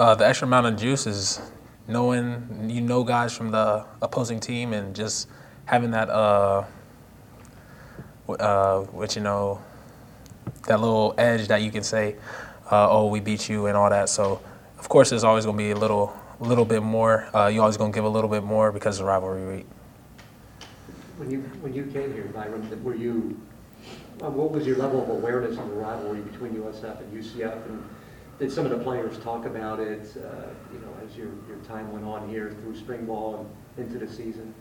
Uh, the extra amount of juice is knowing you know guys from the opposing team and just having that, uh, uh, which you know, that little edge that you can say, uh, "Oh, we beat you" and all that. So, of course, there's always going to be a little, little bit more. Uh, you always going to give a little bit more because of rivalry week. When you, when you came here, Byron, were you, uh, what was your level of awareness of the rivalry between USF and UCF? And did some of the players talk about it, uh, you know, as your, your time went on here through spring ball and into the season?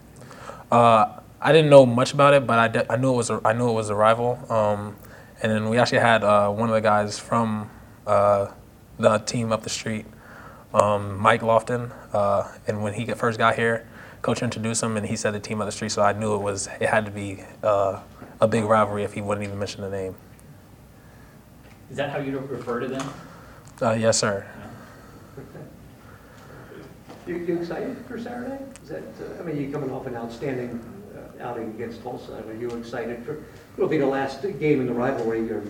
Uh, I didn't know much about it, but I, de- I knew it was a, I knew it was a rival. Um, and then we actually had uh, one of the guys from uh, the team up the street, um, Mike Lofton. Uh, and when he first got here, coach introduced him, and he said the team up the street. So I knew it was it had to be uh, a big rivalry if he wouldn't even mention the name. Is that how you refer to them? Uh, yes, sir. You, you excited for Saturday? Is that, uh, I mean, you're coming off an outstanding uh, outing against Tulsa. Are you excited for, it'll be the last game in the rivalry, You're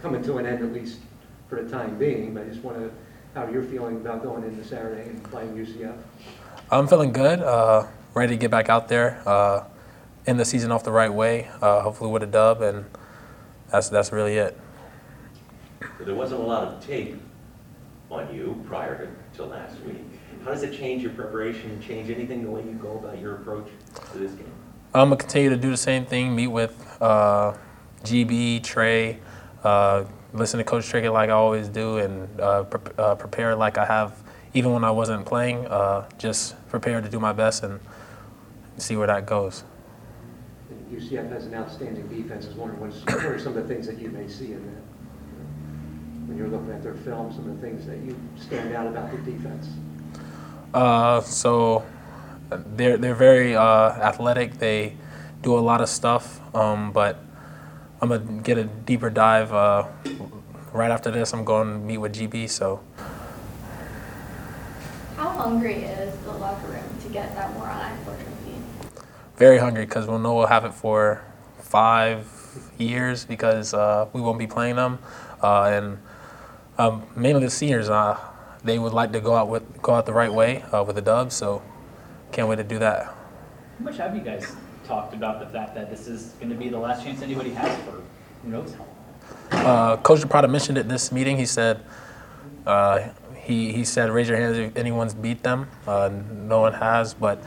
coming to an end at least for the time being, but I just want to, how you're feeling about going into Saturday and playing UCF? I'm feeling good. Uh, ready to get back out there. Uh, end the season off the right way. Uh, hopefully with a dub, and that's that's really it. There wasn't a lot of tape on you prior to, to last week. How does it change your preparation, change anything the way you go about your approach to this game? I'm gonna continue to do the same thing. Meet with uh, GB, Trey, uh, listen to Coach Trickett like I always do, and uh, pre- uh, prepare like I have even when I wasn't playing. Uh, just prepare to do my best and see where that goes. UCF has an outstanding defense. I was wondering, what are some of the things that you may see in that? When you're looking at their film, some of the things that you stand out about the defense? Uh, so they're they're very uh, athletic. They do a lot of stuff. Um, but I'm gonna get a deeper dive uh, right after this. I'm going to meet with GB. So How hungry is the locker room to get that War on I-4 trophy? very hungry because we'll know we'll have it for five years because uh, we won't be playing them. Uh, and um, mainly the seniors, uh, they would like to go out with go out the right way uh, with the dub. So can't wait to do that. How much have you guys talked about the fact that this is going to be the last chance anybody has for who knows how long? Uh, Coach Prada mentioned it this meeting. He said uh, he he said raise your hands if anyone's beat them. Uh, no one has, but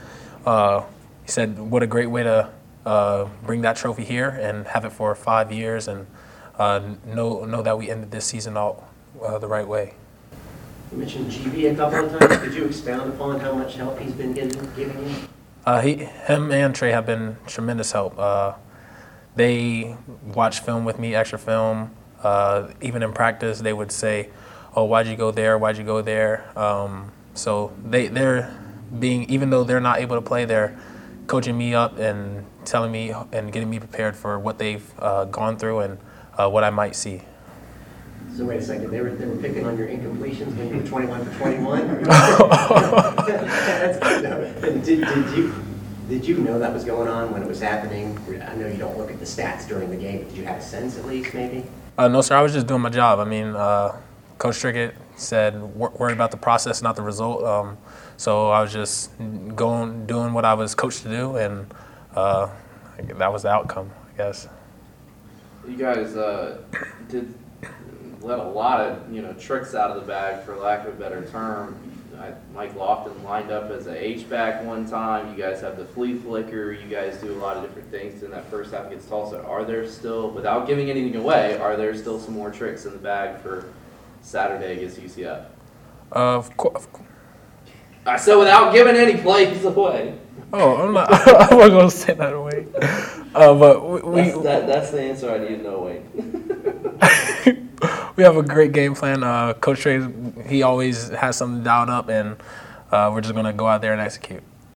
uh, he said what a great way to uh, bring that trophy here and have it for five years and uh, know know that we ended this season out uh, the right way. You mentioned GB a couple of times. Could you expound upon how much help he's been giving, giving you? Uh, he, him and Trey have been tremendous help. Uh, they watch film with me, extra film. Uh, even in practice, they would say, "Oh, why'd you go there? Why'd you go there?" Um, so they they're being even though they're not able to play, they're coaching me up and telling me and getting me prepared for what they've uh, gone through and uh, what I might see. So wait a second, they were, they were picking on your incompletions when you were 21 for 21? That's- no. Did, did you, did you know that was going on when it was happening? I know you don't look at the stats during the game, but did you have a sense at least, maybe? Uh, no, sir. I was just doing my job. I mean, uh, Coach Trickett said worry about the process, not the result. Um, so I was just going, doing what I was coached to do, and uh, that was the outcome, I guess. You guys uh, did let a lot of you know tricks out of the bag, for lack of a better term. I, Mike Lofton lined up as a H back one time. You guys have the flea flicker. You guys do a lot of different things in that first half against Tulsa. Are there still, without giving anything away, are there still some more tricks in the bag for Saturday against UCF? Uh, of course. I said without giving any plays away. Oh, I'm not. I'm not gonna say that away. Uh, but we That's, we, that, that's the answer I need to know, Wayne. we have a great game plan. Uh, Coach Trey, he always has something dialed up, and uh, we're just gonna go out there and execute.